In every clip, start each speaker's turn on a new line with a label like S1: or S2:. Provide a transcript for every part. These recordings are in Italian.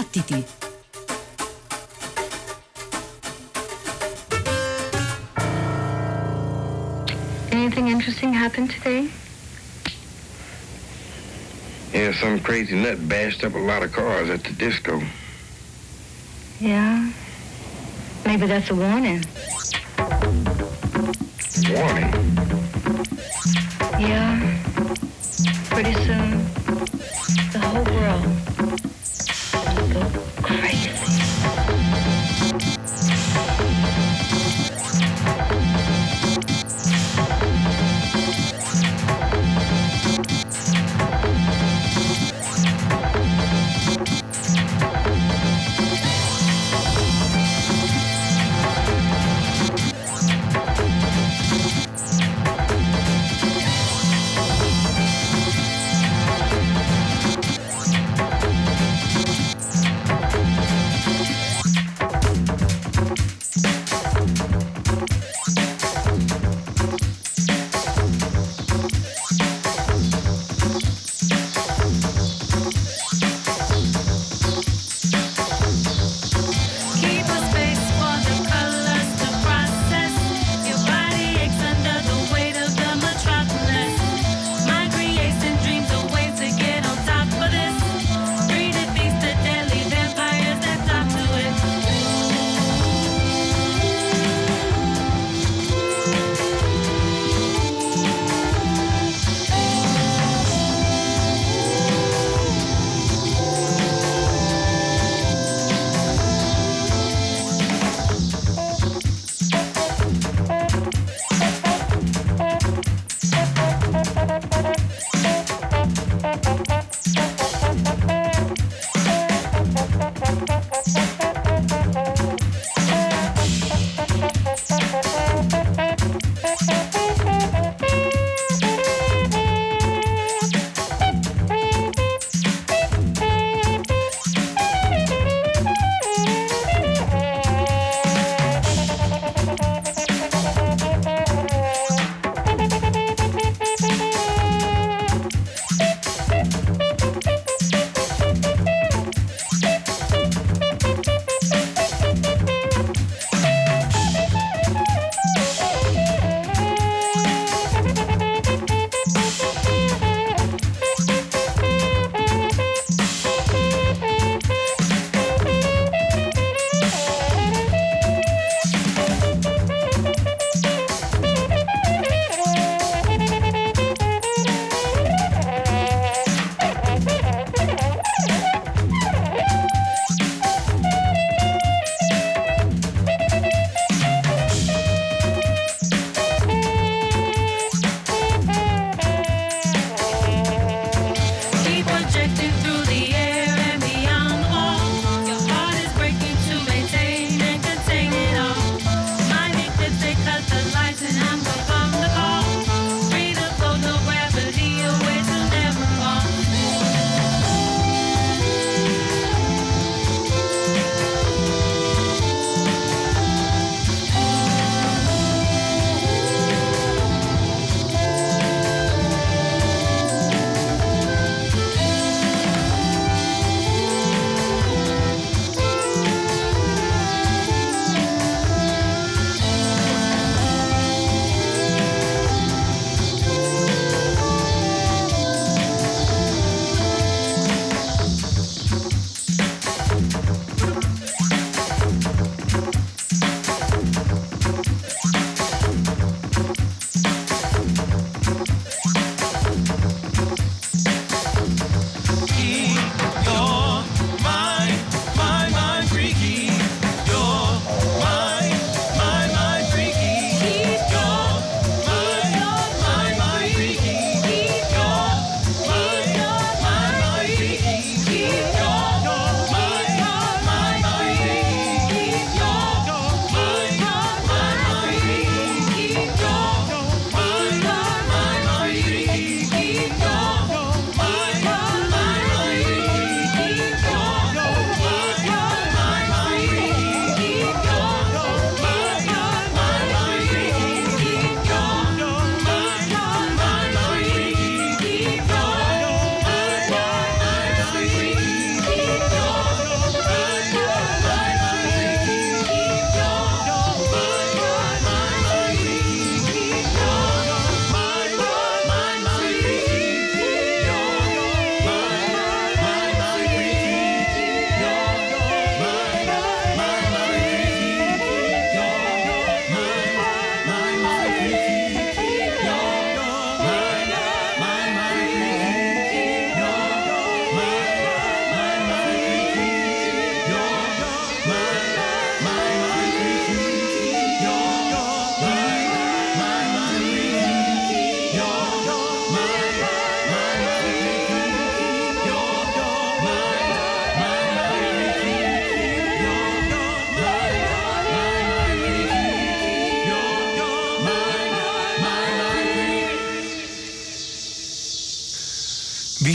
S1: Battiti!
S2: Anything interesting happened today?
S3: Yeah, some crazy nut bashed up a lot of cars at the disco.
S2: Yeah. Maybe that's a warning.
S3: Warning.
S2: Yeah.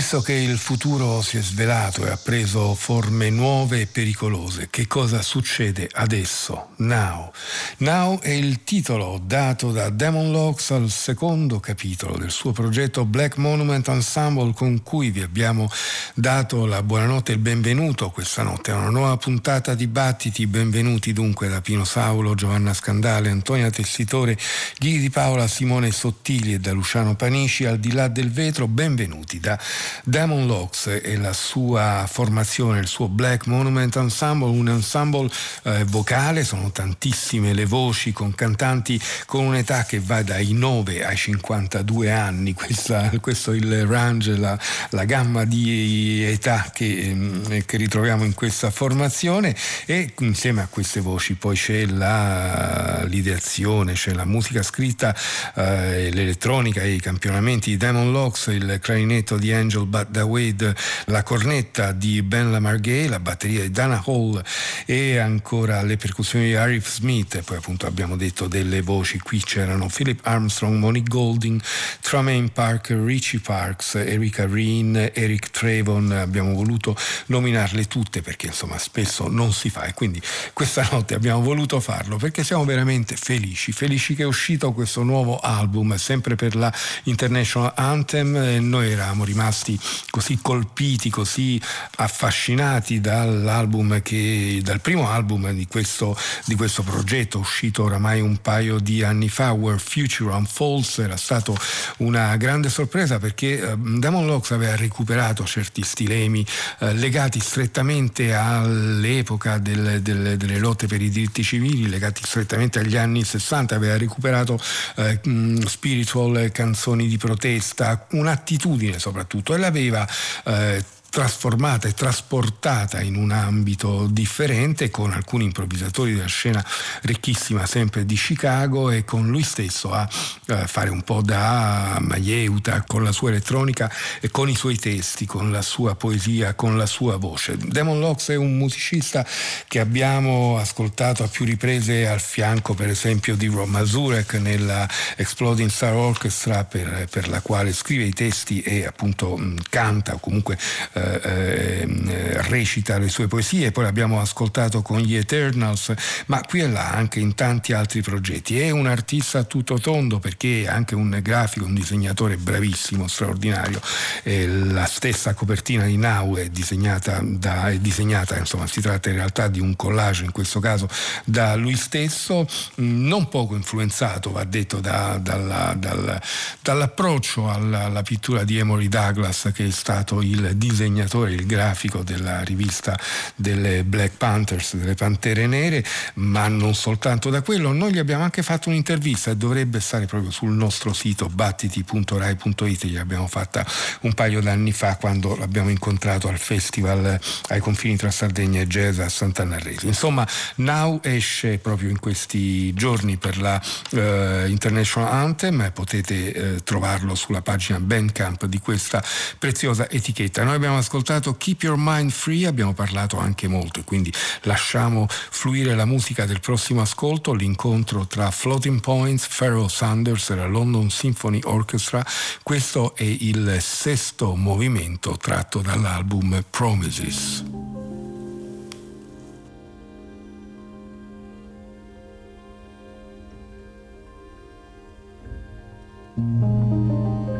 S1: Visto che il futuro si è svelato e ha preso forme nuove e pericolose, che cosa succede adesso? Now. Now è il titolo dato da Demon Locks al secondo capitolo del suo progetto Black Monument Ensemble con cui vi abbiamo dato la buonanotte e il benvenuto questa notte a una nuova puntata di Battiti. Benvenuti dunque da Pino Saulo, Giovanna Scandale, Antonia Tessitore, Ghidi di Paola, Simone Sottili e da Luciano Panici. Al di là del vetro, benvenuti da Damon Locks e la sua formazione, il suo Black Monument Ensemble, un ensemble eh, vocale, sono tantissime le voci con cantanti con un'età che va dai 9 ai 52 anni, Questa, questo è il range, la, la gamma di età che, mm, che, ritroviamo in questa formazione e insieme a queste voci poi c'è la, l'ideazione, c'è la musica scritta, eh, l'elettronica e i campionamenti di Damon Locks, il clarinetto di Angel But the Wade, la cornetta di Ben Lamarghe, la batteria di Dana Hall e ancora le percussioni di Arif Smith. E poi appunto abbiamo detto delle voci, qui c'erano Philip Armstrong, Monique Golding, Tremaine Parker, Richie Parks, Erika Reen, Eric Trevon, abbiamo voluto nominarle tutte perché insomma spesso non si fa e quindi questa notte abbiamo voluto farlo perché siamo veramente felici, felici che è uscito questo nuovo album sempre per la International Anthem. E noi eravamo rimasti così colpiti, così affascinati dall'album che, dal primo album di questo, di questo progetto uscito oramai un paio di anni fa, Where Future Unfolds, era stato una grande sorpresa perché eh, Damon Locks aveva recuperato certi stilemi eh, legati strettamente all'epoca del, del, delle lotte per i diritti civili, legati strettamente agli anni 60, aveva recuperato eh, spiritual canzoni di protesta, un'attitudine soprattutto tutto e l'aveva eh, trasformata e trasportata in un ambito differente con alcuni improvvisatori della scena ricchissima sempre di Chicago e con lui stesso a eh, fare un po' da maieuta con la sua elettronica e con i suoi testi, con la sua poesia, con la sua voce. Damon Locks è un musicista che abbiamo ascoltato a più riprese al fianco per esempio di Rob Mazurek nella Exploding Star Orchestra per, per la quale scrive i testi e appunto canta o comunque eh, recita le sue poesie, poi l'abbiamo ascoltato con gli Eternals, ma qui e là anche in tanti altri progetti. È un artista tutto tondo perché è anche un grafico, un disegnatore bravissimo, straordinario. Eh, la stessa copertina di Now è disegnata, da, è disegnata, insomma si tratta in realtà di un collage in questo caso da lui stesso, non poco influenzato, va detto, da, dalla, dal, dall'approccio alla, alla pittura di Emory Douglas che è stato il disegnatore disegnatore, il grafico della rivista delle Black Panthers, delle Pantere Nere, ma non soltanto da quello. Noi gli abbiamo anche fatto un'intervista e dovrebbe stare proprio sul nostro sito battiti.rai.it, gli abbiamo fatta un paio d'anni fa quando l'abbiamo incontrato al festival ai confini tra Sardegna e Jazz a Sant'Annarese. Insomma, Now esce proprio in questi giorni per la uh, International Anthem, potete uh, trovarlo sulla pagina Bandcamp di questa preziosa etichetta. Noi abbiamo abbiamo ascoltato Keep Your Mind Free, abbiamo parlato anche molto quindi lasciamo fluire la musica del prossimo ascolto, l'incontro tra Floating Points, Pharaoh Sanders e la London Symphony Orchestra. Questo è il sesto movimento tratto dall'album Promises. Música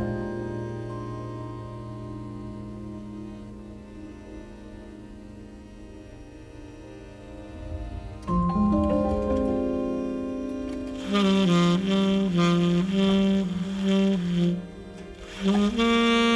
S1: Mm-hmm.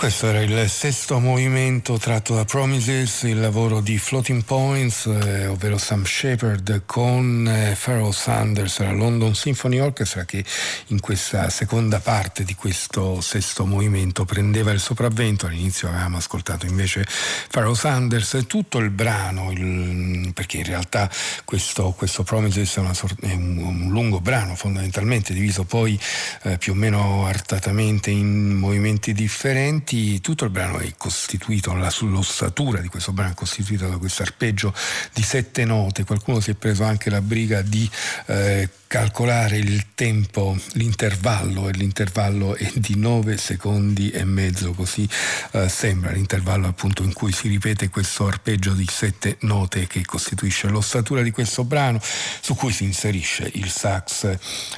S1: Questo era il sesto movimento tratto da Promises, il lavoro di Floating Points, eh, ovvero Sam Shepard con eh, Pharoah Sanders, la London Symphony Orchestra che in questa seconda parte di questo sesto movimento prendeva il sopravvento. All'inizio avevamo ascoltato invece Pharoah Sanders, tutto il brano, il, perché in realtà questo, questo Promises è, sorta, è un, un, lungo brano fondamentalmente diviso poi eh, più o meno artatamente in movimenti differenti momenti tutto il brano è costituito, la, l'ossatura di questo brano è costituita da questo arpeggio di sette note, qualcuno si è preso anche la briga di eh, calcolare il tempo, l'intervallo e l'intervallo è di 9 secondi e mezzo, così eh, sembra l'intervallo appunto in cui si ripete questo arpeggio di sette note che costituisce l'ossatura di questo brano, su cui si inserisce il sax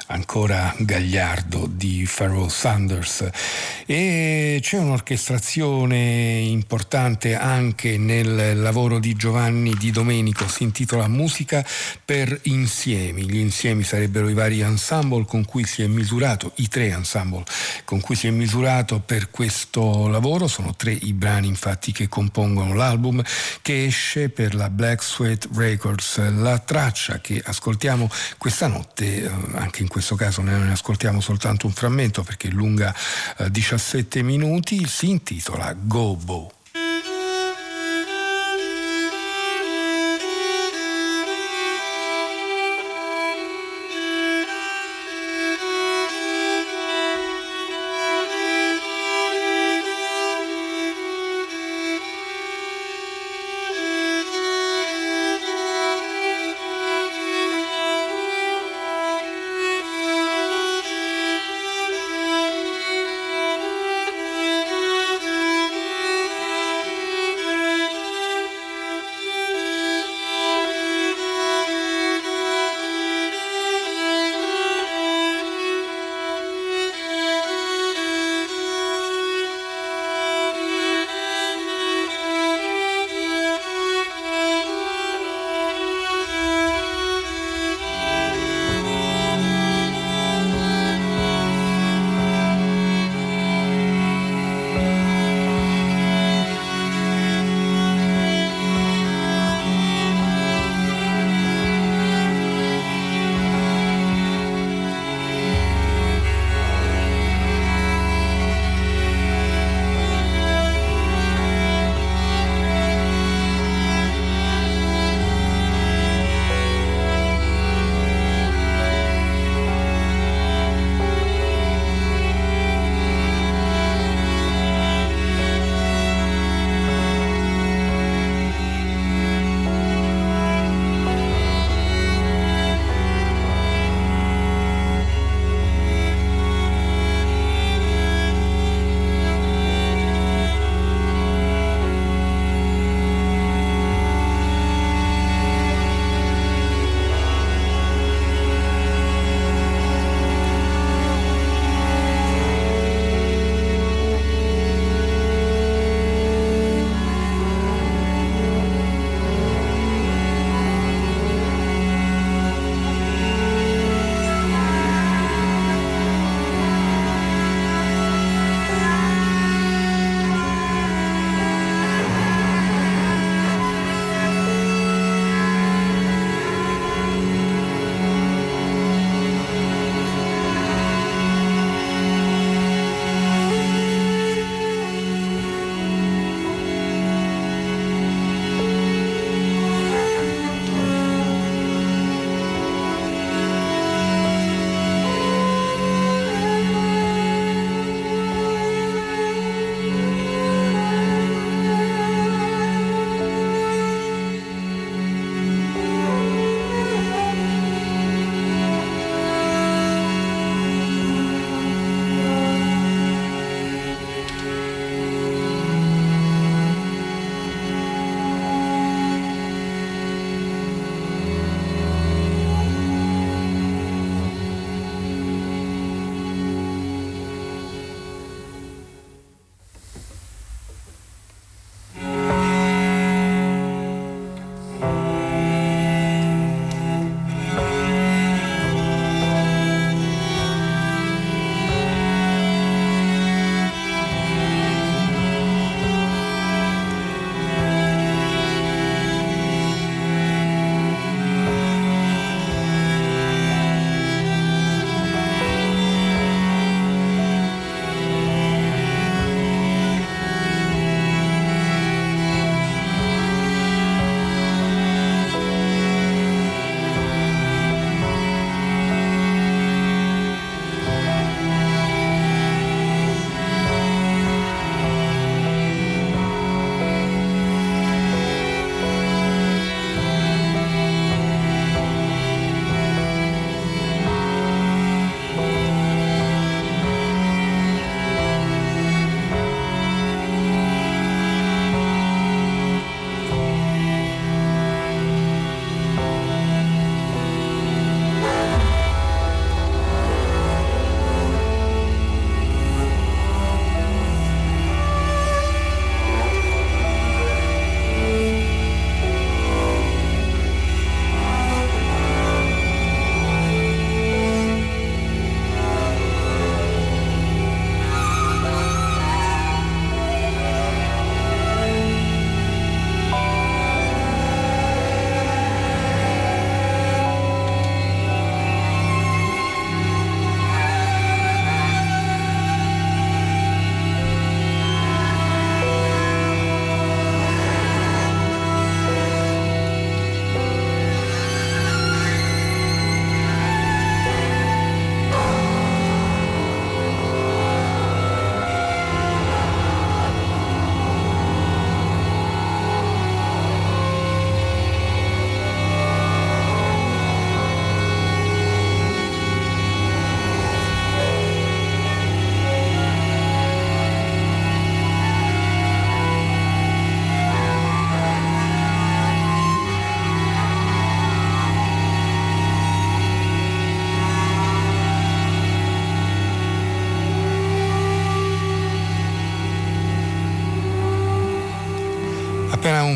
S1: ancora gagliardo di Pharoah Sanders. E c'è un'orchestrazione importante anche nel lavoro di Giovanni Di Domenico, si intitola Musica per insiemi, gli insiemi sarebbero i vari ensemble con cui si è misurato, i tre ensemble con cui si è misurato per questo lavoro, sono tre i brani infatti che compongono l'album che esce per la Black Sweat Records. La traccia che ascoltiamo questa notte, eh, anche in questo caso ne ascoltiamo soltanto un frammento perché è lunga 17 eh, minuti, si intitola Go Bo.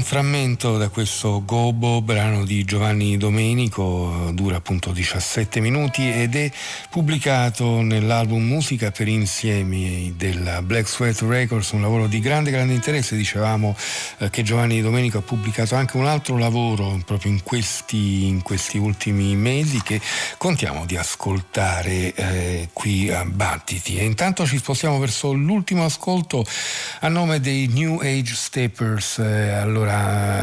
S1: Frammento da questo Gobo, brano di Giovanni Domenico, dura appunto 17 minuti ed è pubblicato nell'album Musica per insiemi della Black Sweat Records, un lavoro di grande grande interesse. Dicevamo eh, che Giovanni Domenico ha pubblicato anche un altro lavoro proprio in questi, in questi ultimi mesi che contiamo di ascoltare eh, qui a Battiti. E intanto ci spostiamo verso l'ultimo ascolto a nome dei New Age Steppers. Eh, allora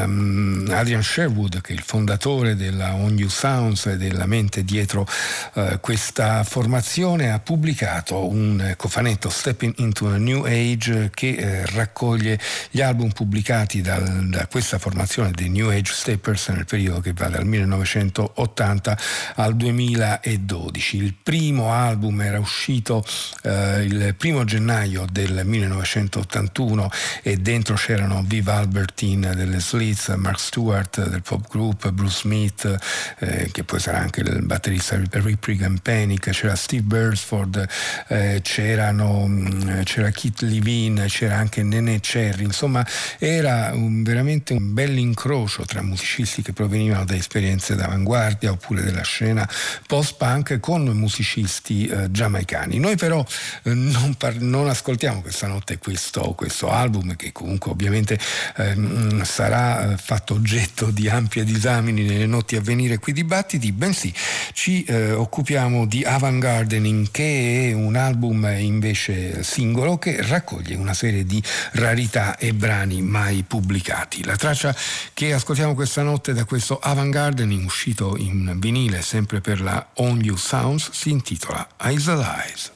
S1: um, Adrian Sherwood, che è il fondatore della On New Sounds e della mente dietro uh, questa formazione, ha pubblicato un cofanetto Stepping into a New Age che eh, raccoglie gli album pubblicati dal, da questa formazione dei New Age Steppers nel periodo che va dal 1980 al 2012. Il primo album era uscito uh, il primo gennaio del 1981 e dentro c'erano Viva Albert Martin delle Slits, Mark Stewart del pop group, Bruce Smith eh, che poi sarà anche il batterista Rick and Panic, c'era Steve Beresford, eh, mm, c'era Kit Levine, c'era anche Nene Cherry, insomma era un, veramente un bel incrocio tra musicisti che provenivano da esperienze d'avanguardia oppure della scena post-punk con musicisti eh, giamaicani. Noi però eh, non, par- non, ascoltiamo questa notte questo, questo album che comunque ovviamente ehm, sarà eh, fatto oggetto di ampie disamini nelle notti a venire qui dibattiti, bensì ci eh, occupiamo di Avant Gardening che è un album invece singolo che raccoglie una serie di rarità e brani mai pubblicati. La traccia che ascoltiamo questa notte da questo Avant Gardening uscito in vinile sempre per la On You Sounds si intitola Eyes Alive.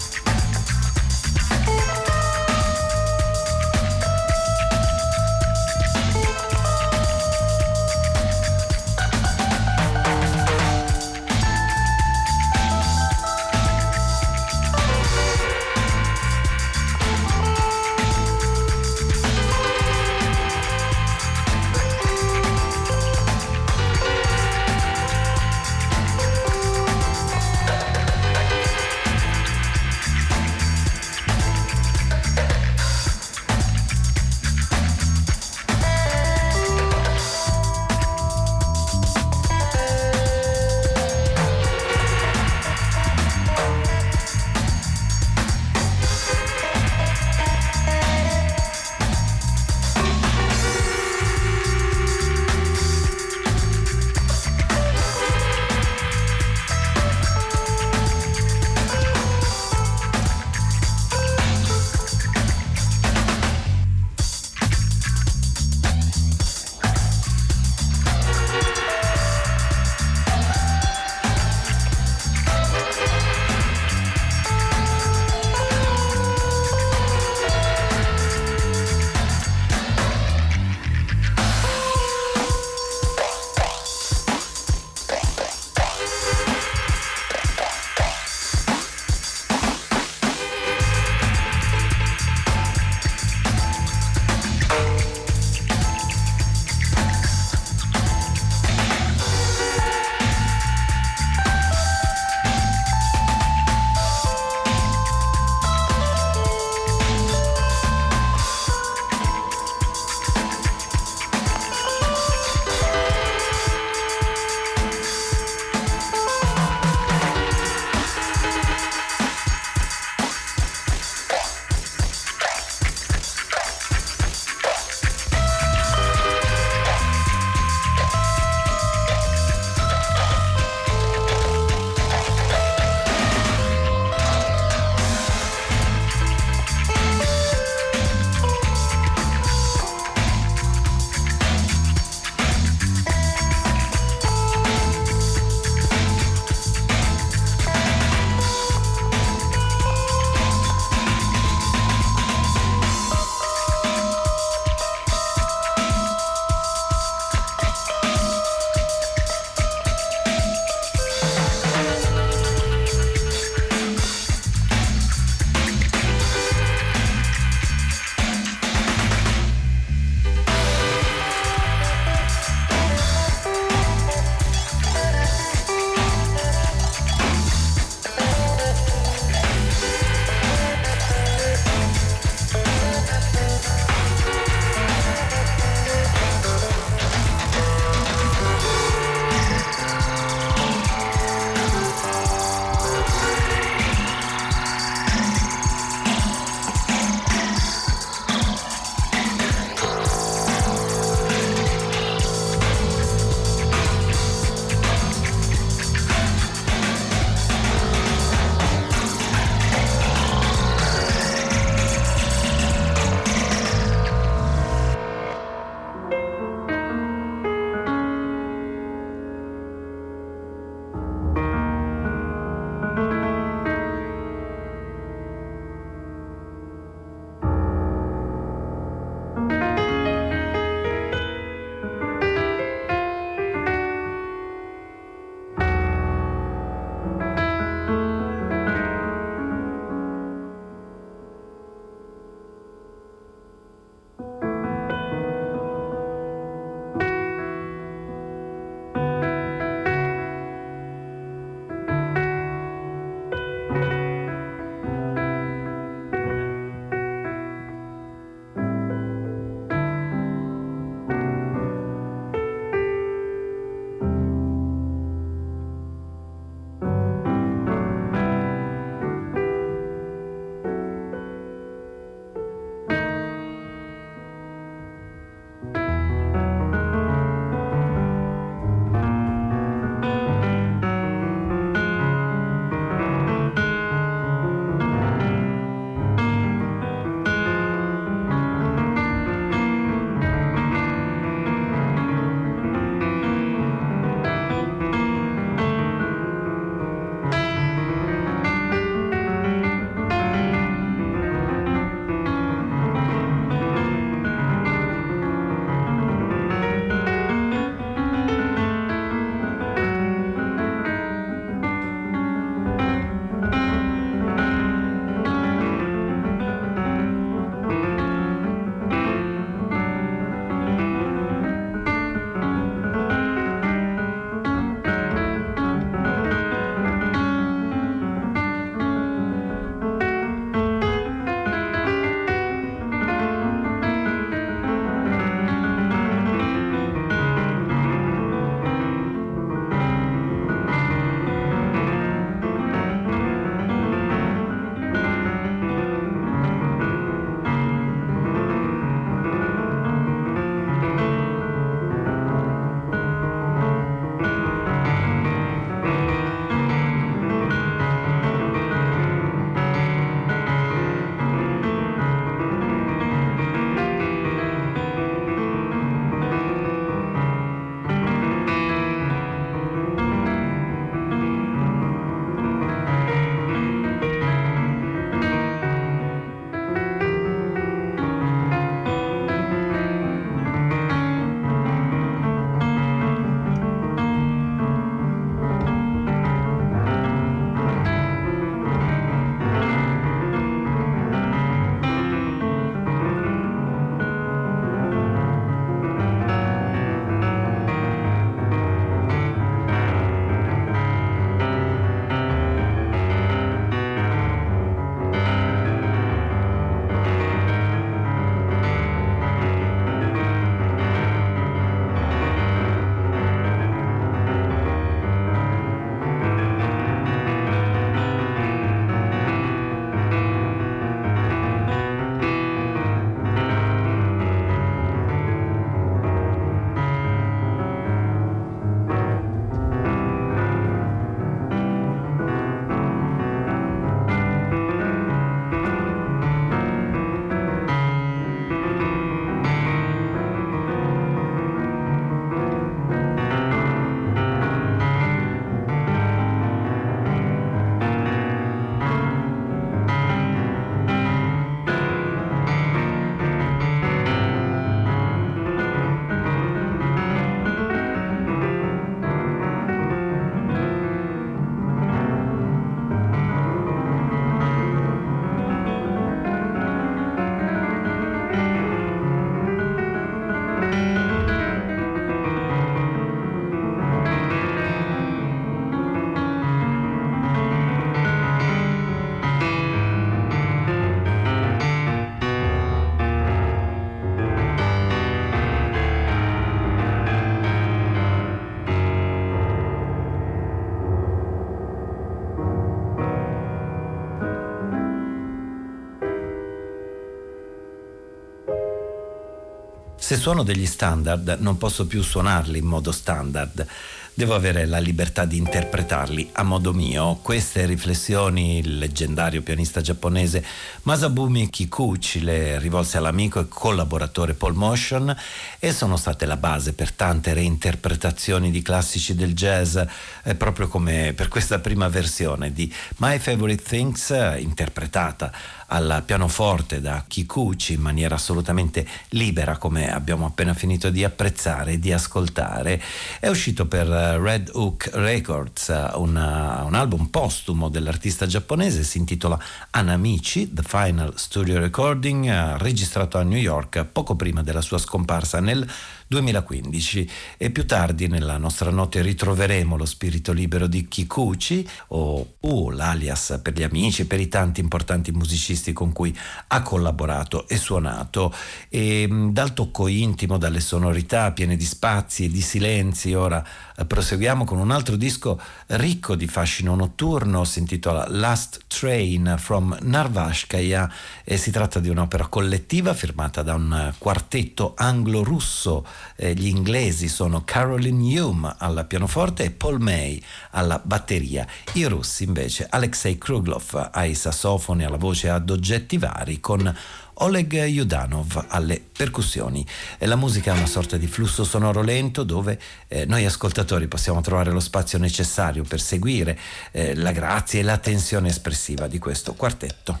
S4: Se suono degli standard non posso più suonarli in modo standard devo avere la libertà di interpretarli a modo mio. Queste riflessioni il leggendario pianista giapponese Masabumi Kikuchi le rivolse all'amico e collaboratore Paul Motion e sono state la base per tante reinterpretazioni di classici del jazz, eh, proprio come per questa prima versione di My Favorite Things interpretata al pianoforte da Kikuchi in maniera assolutamente libera come abbiamo appena finito di apprezzare e di ascoltare è uscito per Red Hook Records una, un album postumo dell'artista giapponese si intitola Anamici The Final Studio Recording registrato a New York poco prima della sua scomparsa nel 2015 e più tardi nella nostra notte ritroveremo lo spirito libero di Kikuchi o U, l'alias per gli amici per i tanti importanti musicisti con cui ha collaborato e suonato. E dal tocco intimo, dalle sonorità piene di spazi e di silenzi, ora proseguiamo con un altro disco ricco di fascino notturno, si intitola Last Train from Narvashkaya e si tratta di un'opera collettiva firmata da un quartetto anglo-russo. Eh, gli inglesi sono Caroline Hume alla pianoforte e Paul May alla batteria, i russi invece Alexei Kruglov ai sassofoni, alla voce ad oggetti vari con Oleg Yudanov alle percussioni. E la musica è una sorta di flusso sonoro lento dove eh, noi ascoltatori possiamo trovare lo spazio necessario per seguire eh, la grazia e la tensione espressiva di questo quartetto.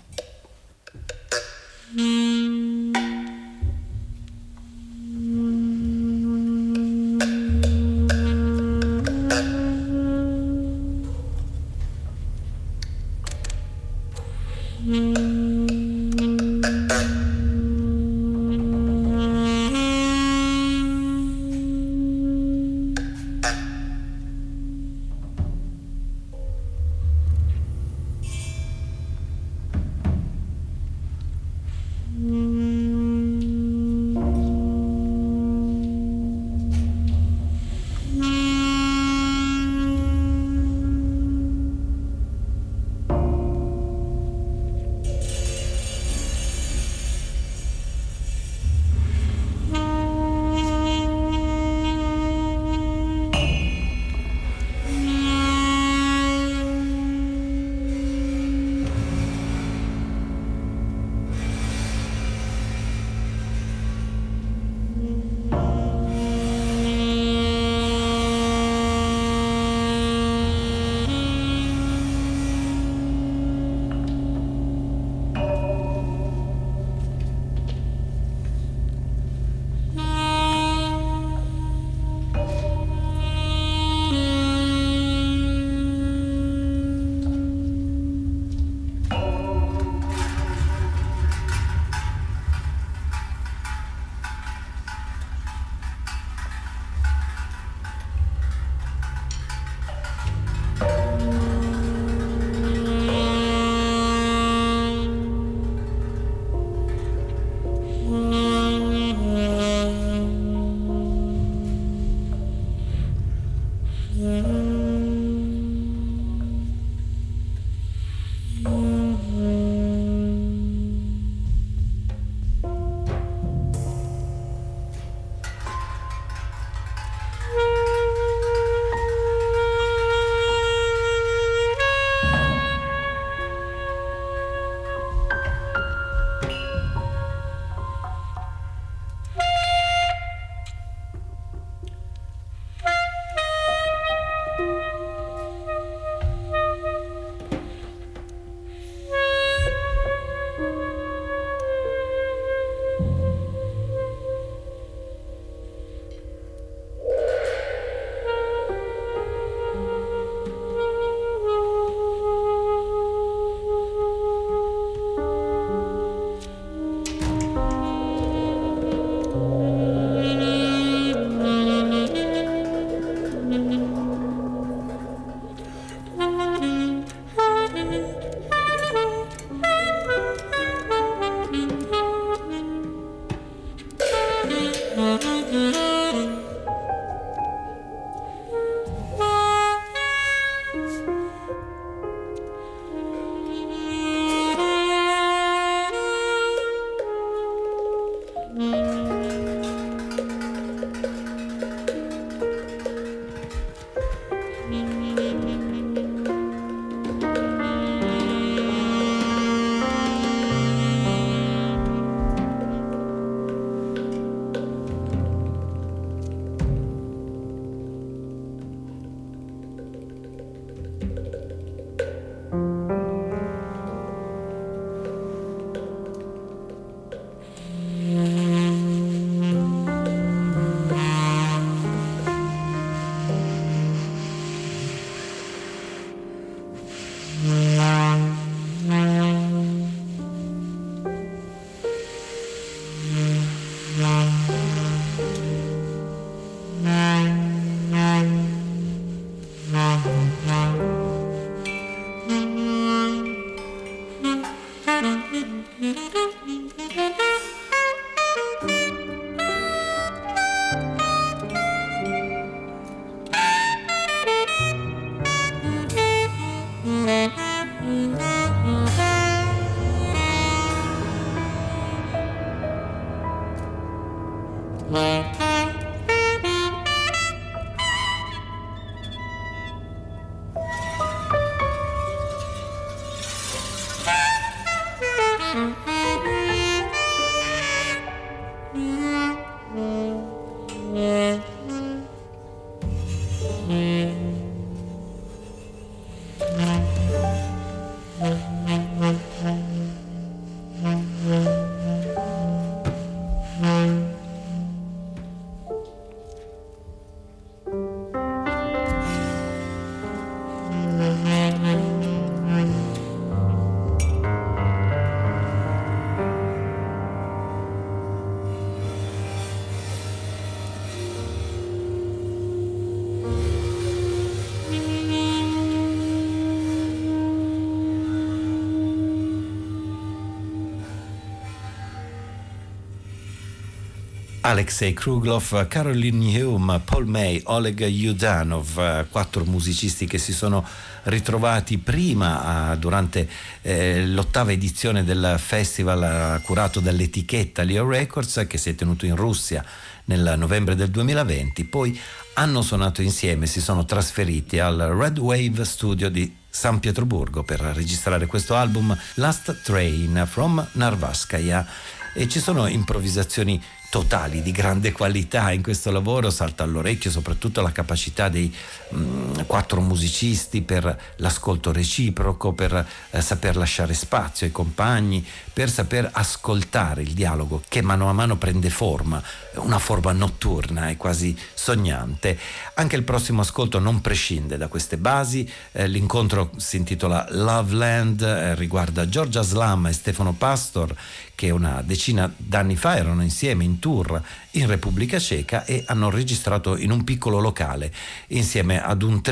S4: Alexei Kruglov, Caroline Hume, Paul May, Oleg Yudanov, quattro musicisti che si sono ritrovati prima durante eh, l'ottava edizione del festival curato dall'etichetta Leo Records che si è tenuto in Russia nel novembre del 2020, poi hanno suonato insieme, si sono trasferiti al Red Wave Studio di San Pietroburgo per registrare questo album Last Train from Narvaskaya. E ci sono improvvisazioni totali di grande qualità in questo lavoro salta all'orecchio soprattutto la capacità dei mm, quattro musicisti per l'ascolto reciproco per eh, saper lasciare spazio ai compagni per saper ascoltare il dialogo che mano a mano prende forma una forma notturna e quasi sognante. Anche il prossimo ascolto non prescinde da queste basi. Eh, l'incontro si intitola Love Land eh, riguarda Giorgia Slam e Stefano Pastor che una decina d'anni fa erano insieme in tour in Repubblica Ceca e hanno registrato in un piccolo locale insieme ad un trio,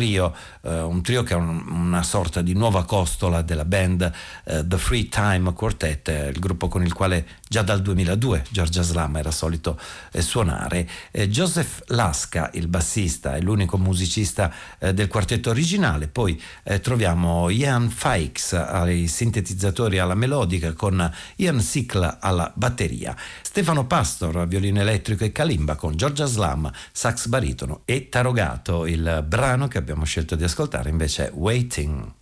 S4: eh, un trio che è un, una sorta di nuova costola della band eh, The Free Time Quartet, il gruppo con il quale già dal 2002 Giorgia Slam era solito eh, suonare. Eh, Joseph Lasca, il bassista, è l'unico musicista eh, del quartetto originale, poi eh, troviamo Ian Fikes ai sintetizzatori alla melodica con Ian Sickla alla batteria, Stefano Pastor violino elettrico e kalimba con Giorgia Slam, sax baritono e tarogato. Il brano che abbiamo scelto di ascoltare invece è Waiting.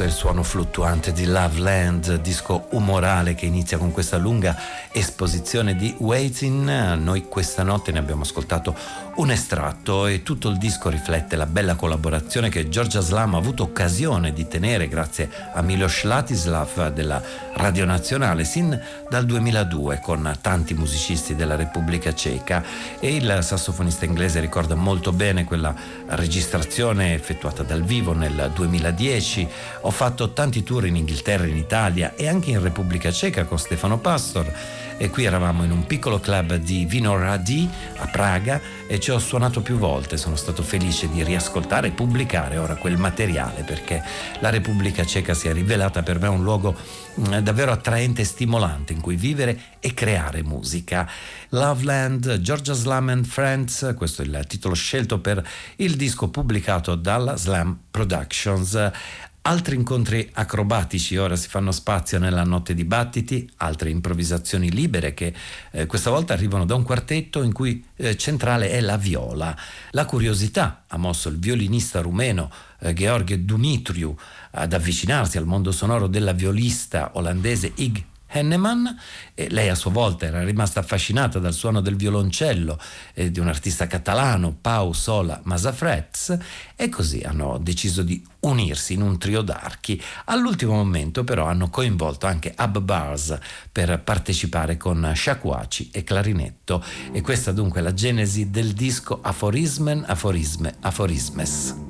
S4: Questo è il suono fluttuante di Loveland, disco umorale che inizia con questa lunga esposizione di Waiting. Noi questa notte ne abbiamo ascoltato un estratto e tutto il disco riflette la bella collaborazione che Giorgia Slam ha avuto occasione di tenere grazie a Milos Latislav della Radio Nazionale sin dal 2002 con tanti musicisti della Repubblica Ceca e il sassofonista inglese ricorda molto bene quella registrazione effettuata dal vivo nel 2010. Ho fatto tanti tour in Inghilterra, in Italia e anche in Repubblica Ceca con Stefano Pastor e qui eravamo in un piccolo club di Vinoradi a Praga e ci ho suonato più volte, sono stato felice di riascoltare e pubblicare ora quel materiale perché la Repubblica Ceca si è rivelata per me un luogo mm, davvero attraente e stimolante in cui vivere e creare musica. Loveland, Georgia Slam and Friends, questo è il titolo scelto per il disco pubblicato dalla Slam Productions. Altri incontri acrobatici ora si fanno spazio nella notte di battiti, altre improvvisazioni libere che eh, questa volta arrivano da un quartetto in cui eh, centrale è la viola. La curiosità ha mosso il violinista rumeno eh, Gheorghe Dumitriu ad avvicinarsi al mondo sonoro della violista olandese Ig Henneman e lei a sua volta era rimasta affascinata dal suono del violoncello eh, di un artista catalano, Pau Sola Masafrets, e così hanno deciso di unirsi in un trio d'archi. All'ultimo momento però hanno coinvolto anche Ab Bars per partecipare con sciacquaci e clarinetto e questa dunque è la genesi del disco Aforismen, Aforisme, Aforismes.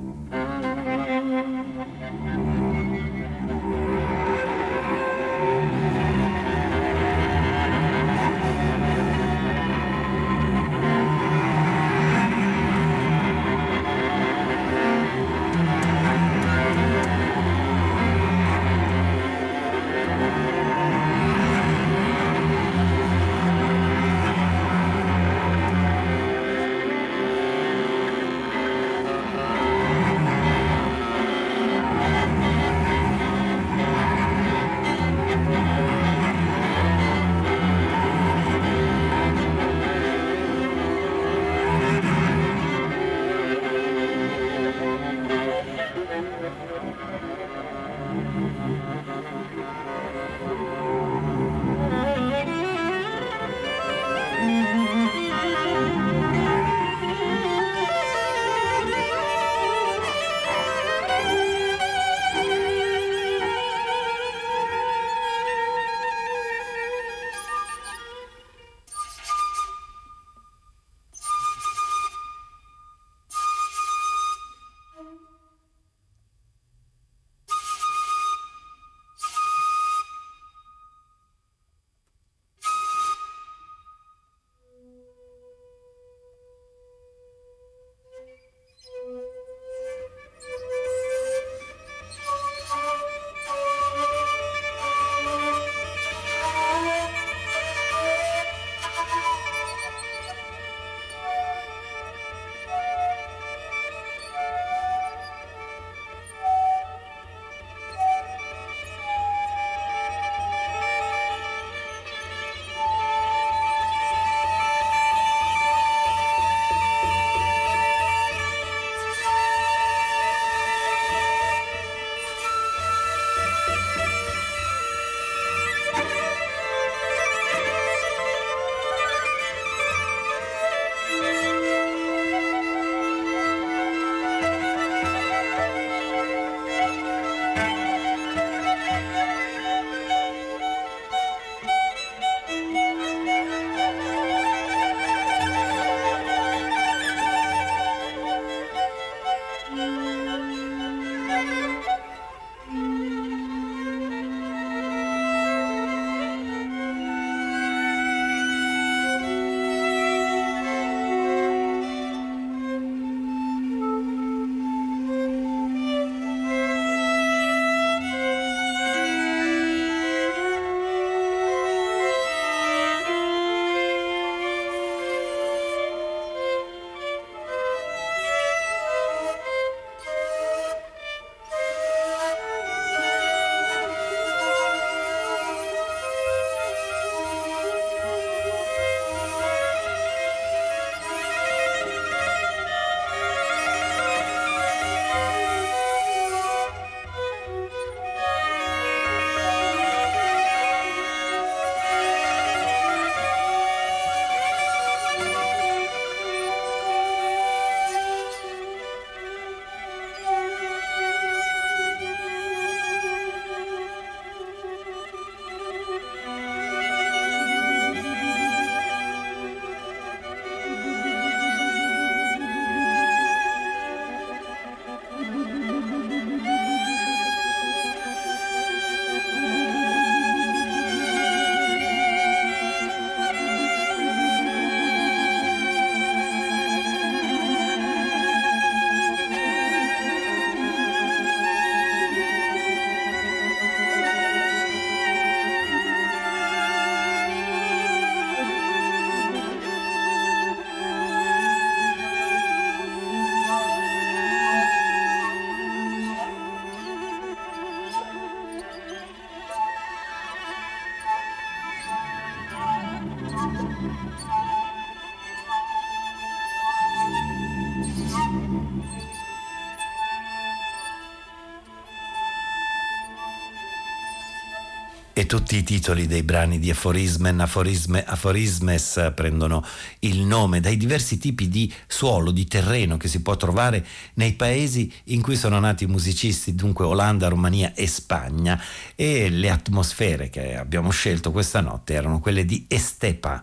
S4: Tutti i titoli dei brani di Aforismen, Aforisme, Aforismes prendono il nome dai diversi tipi di suolo, di terreno che si può trovare nei paesi in cui sono nati i musicisti, dunque Olanda, Romania e Spagna. E le atmosfere che abbiamo scelto questa notte erano quelle di Estepa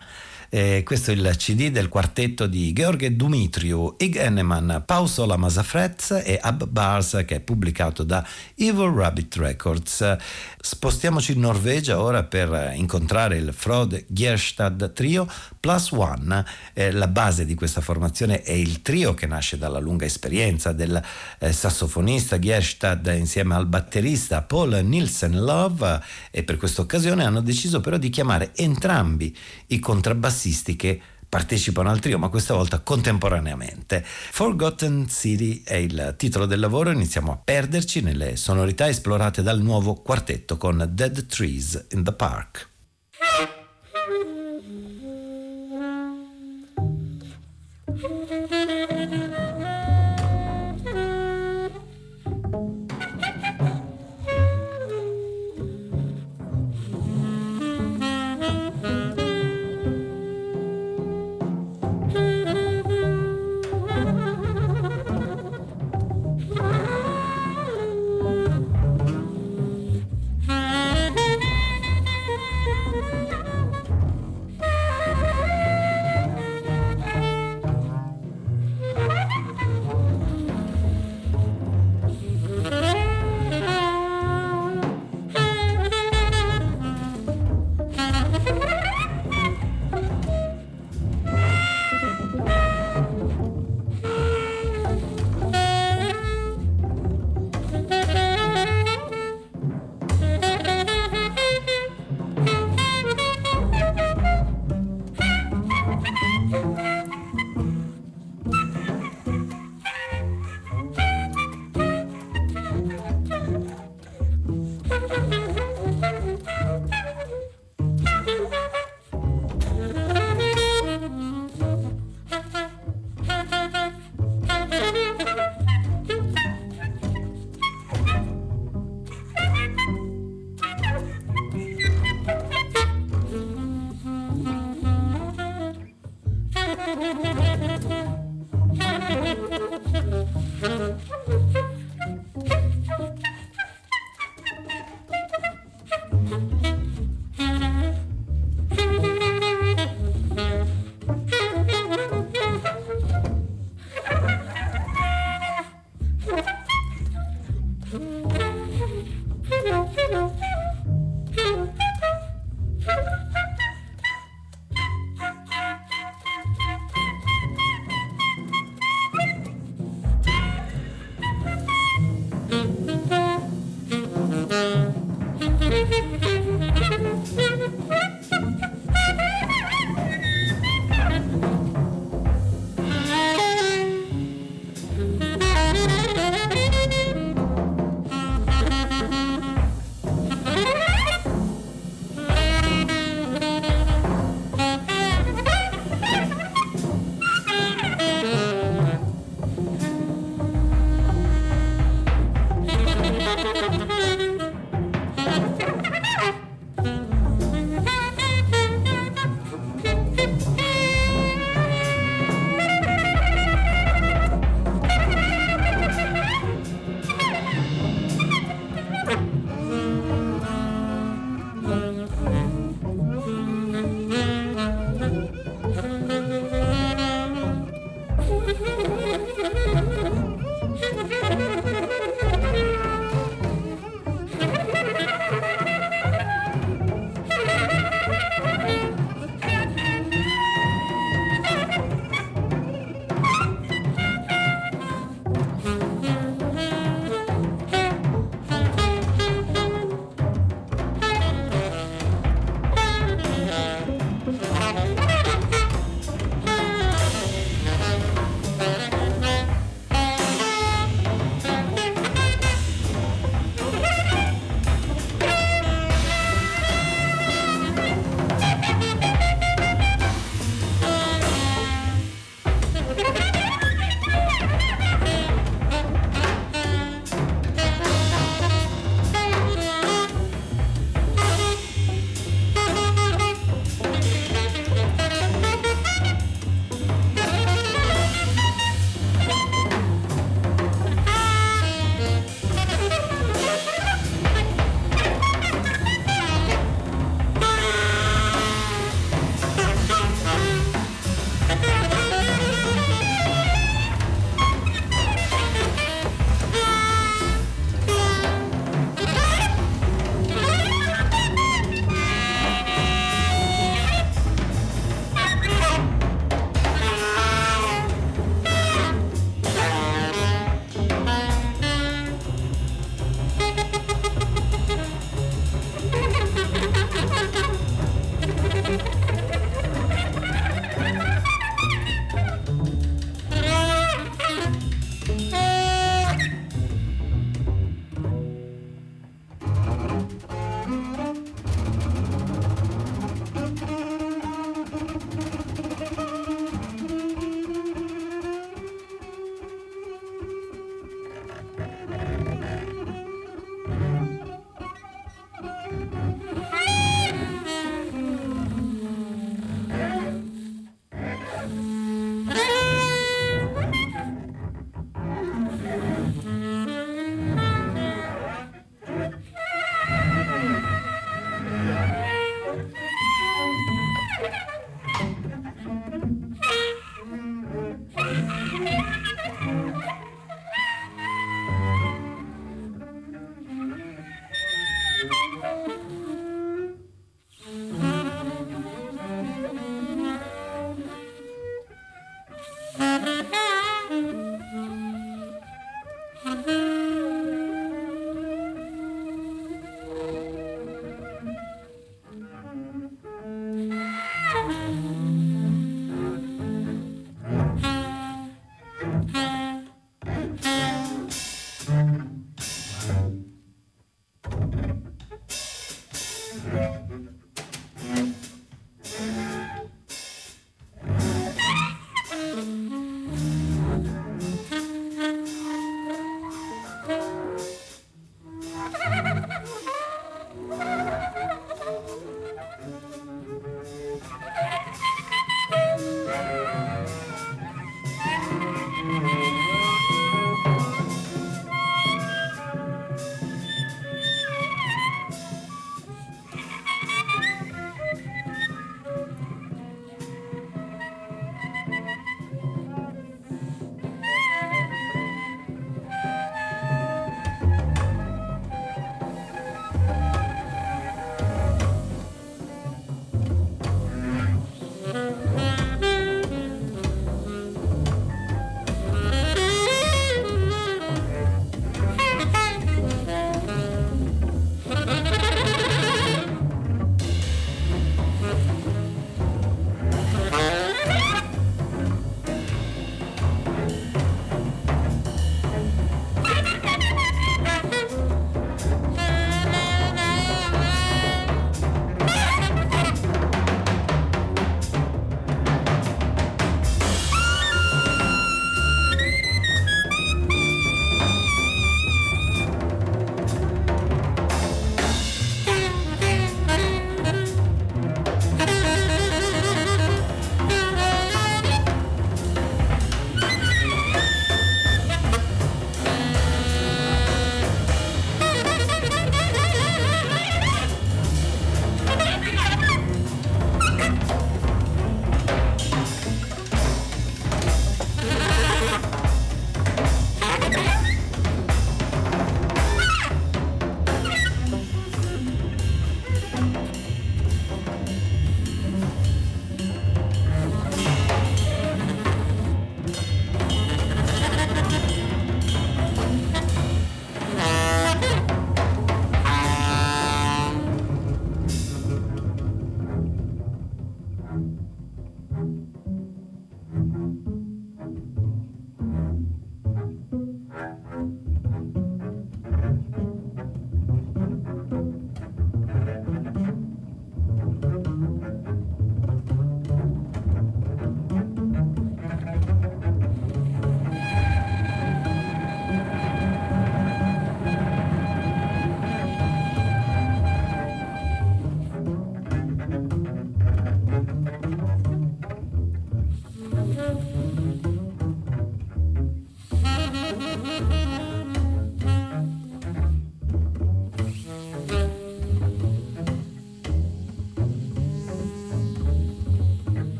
S4: eh, questo è il CD del quartetto di George Dumitriu, Ig Enneman, Pausola Masafrez e Ab Bars che è pubblicato da Evil Rabbit Records. Spostiamoci in Norvegia ora per incontrare il Frode Gierstad Trio Plus One. Eh, la base di questa formazione è il trio che nasce dalla lunga esperienza del eh, sassofonista Gierstad insieme al batterista Paul Nielsen Love e per questa occasione hanno deciso però di chiamare entrambi i contrabbassisti bassisti che partecipano al trio, ma questa volta contemporaneamente. Forgotten City è il titolo del lavoro, iniziamo a perderci nelle sonorità esplorate dal nuovo quartetto con Dead Trees in the Park.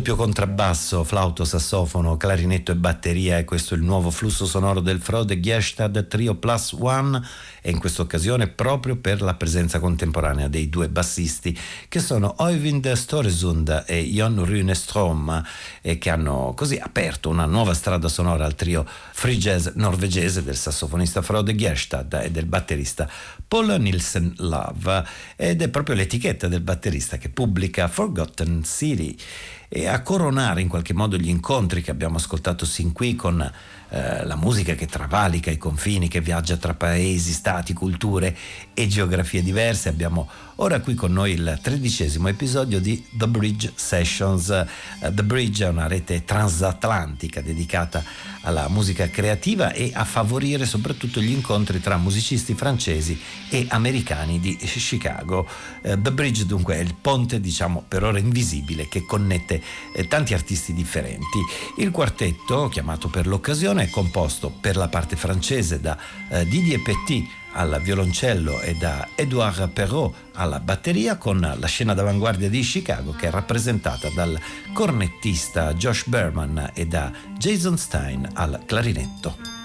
S4: Doppio contrabbasso, flauto, sassofono, clarinetto e batteria e questo è il nuovo flusso sonoro del Frode Gestad Trio Plus One e in questa occasione proprio per la presenza contemporanea dei due bassisti che sono Oyvind Storesund e Jon Runestrom e che hanno così aperto una nuova strada sonora al trio free jazz norvegese del sassofonista Frode Gestad e del batterista Paul Nielsen Love. Ed è proprio l'etichetta del batterista che pubblica Forgotten City e a coronare in qualche modo gli incontri che abbiamo ascoltato sin qui con eh, la musica che travalica i confini, che viaggia tra paesi, stati, culture e geografie diverse. Abbiamo ora qui con noi il tredicesimo episodio di The Bridge Sessions. Uh, The Bridge è una rete transatlantica dedicata alla musica creativa e a favorire soprattutto gli incontri tra musicisti francesi e americani di Chicago. Uh, The Bridge dunque è il ponte, diciamo, per ora invisibile che connette eh, tanti artisti differenti. Il quartetto, chiamato per l'occasione, è composto per la parte francese da uh, Didier Petit al violoncello e da Edouard Perrault alla batteria con la scena d'avanguardia di Chicago che è rappresentata dal cornettista Josh Berman e da Jason Stein al clarinetto.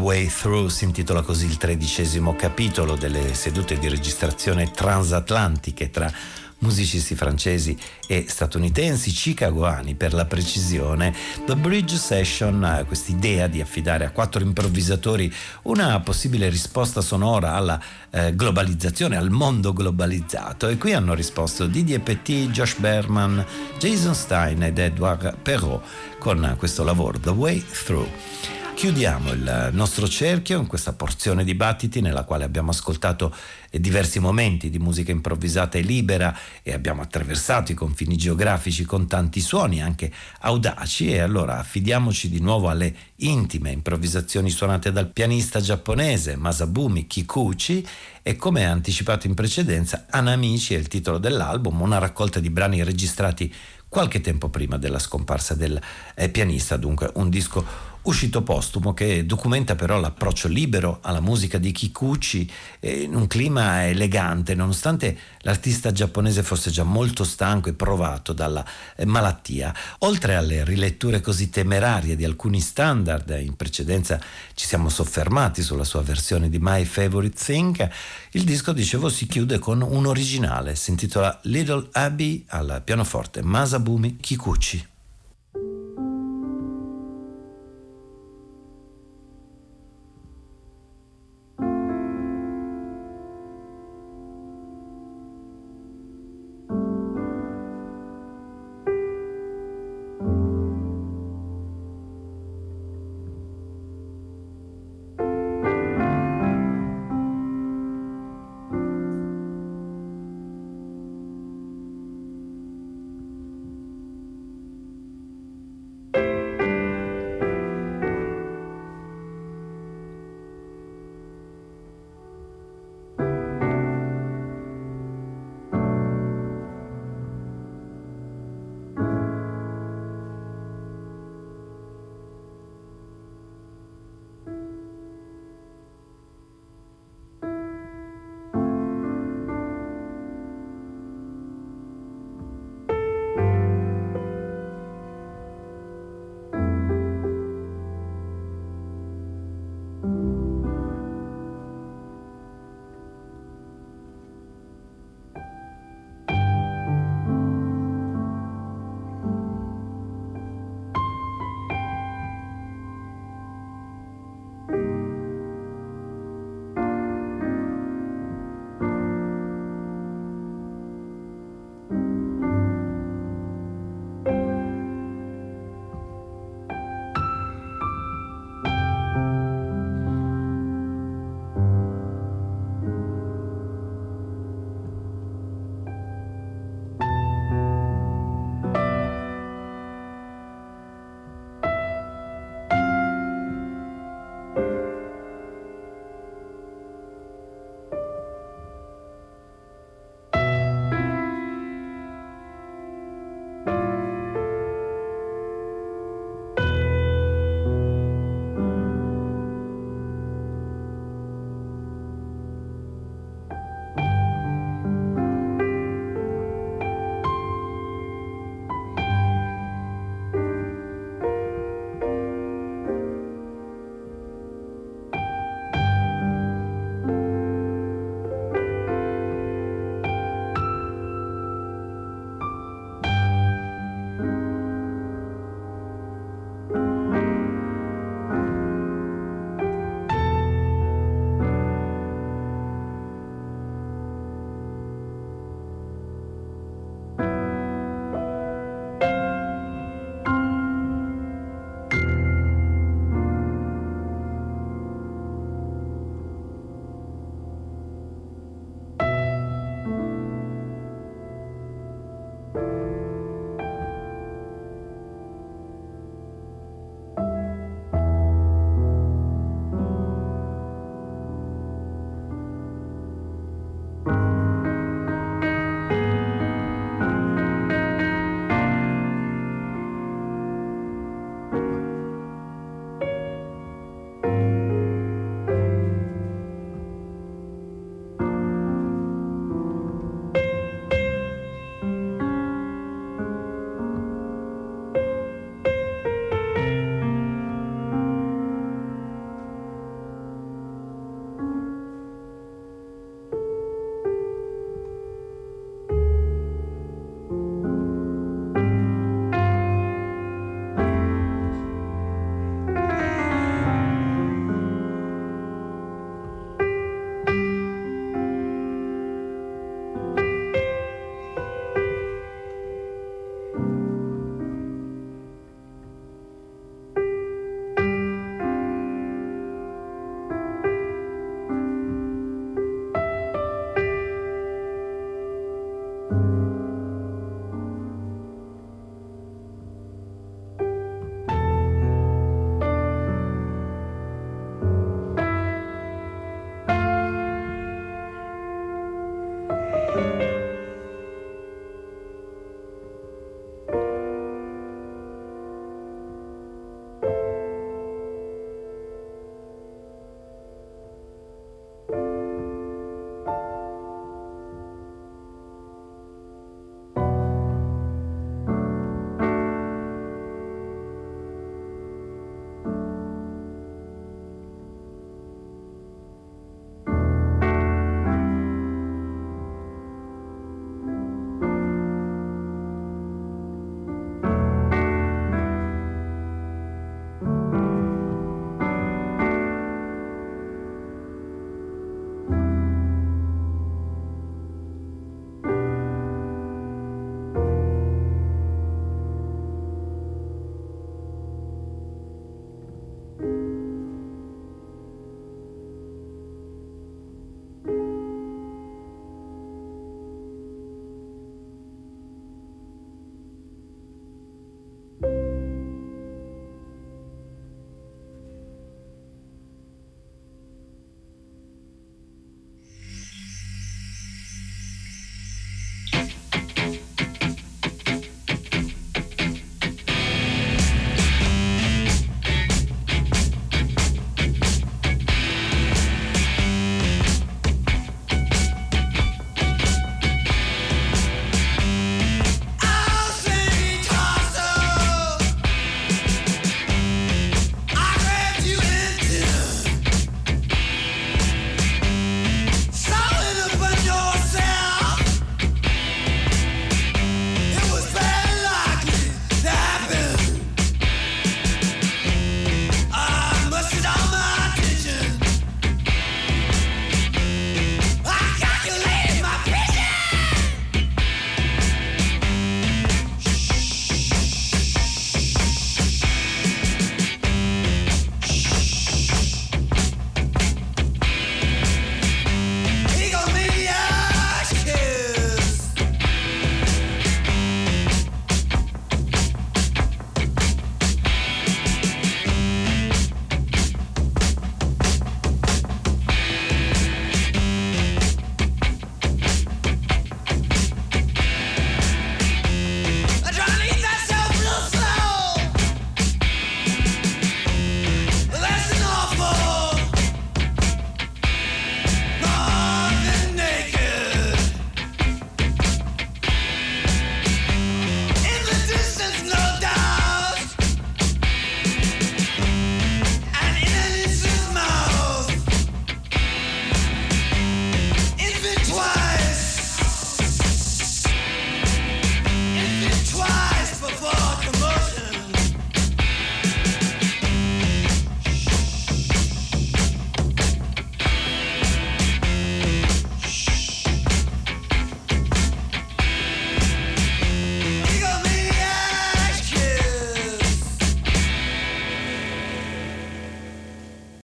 S4: Way Through si intitola così il tredicesimo capitolo delle sedute di registrazione transatlantiche tra musicisti francesi e statunitensi, chicagoani per la precisione. The Bridge Session ha quest'idea di affidare a quattro improvvisatori una possibile risposta sonora alla eh, globalizzazione, al mondo globalizzato e qui hanno risposto Didier Petit, Josh Berman, Jason Stein ed Edward Perrault con questo lavoro The Way Through. Chiudiamo il nostro cerchio in questa porzione di battiti nella quale abbiamo ascoltato diversi momenti di musica improvvisata e libera e abbiamo attraversato i confini geografici con tanti suoni anche audaci. E allora affidiamoci di nuovo alle intime improvvisazioni suonate dal pianista giapponese Masabumi Kikuchi e come anticipato in precedenza Anamici è il titolo dell'album, una raccolta di brani registrati qualche tempo prima della scomparsa del eh, pianista, dunque un disco uscito postumo che documenta però l'approccio libero alla musica di Kikuchi in un clima elegante, nonostante l'artista giapponese fosse già molto stanco e provato dalla eh, malattia. Oltre alle riletture così temerarie di alcuni standard, in precedenza ci siamo soffermati sulla sua versione di My Favorite Thing, il disco, dicevo, si chiude con un originale, si intitola Little Abby al pianoforte Masabumi Kikuchi.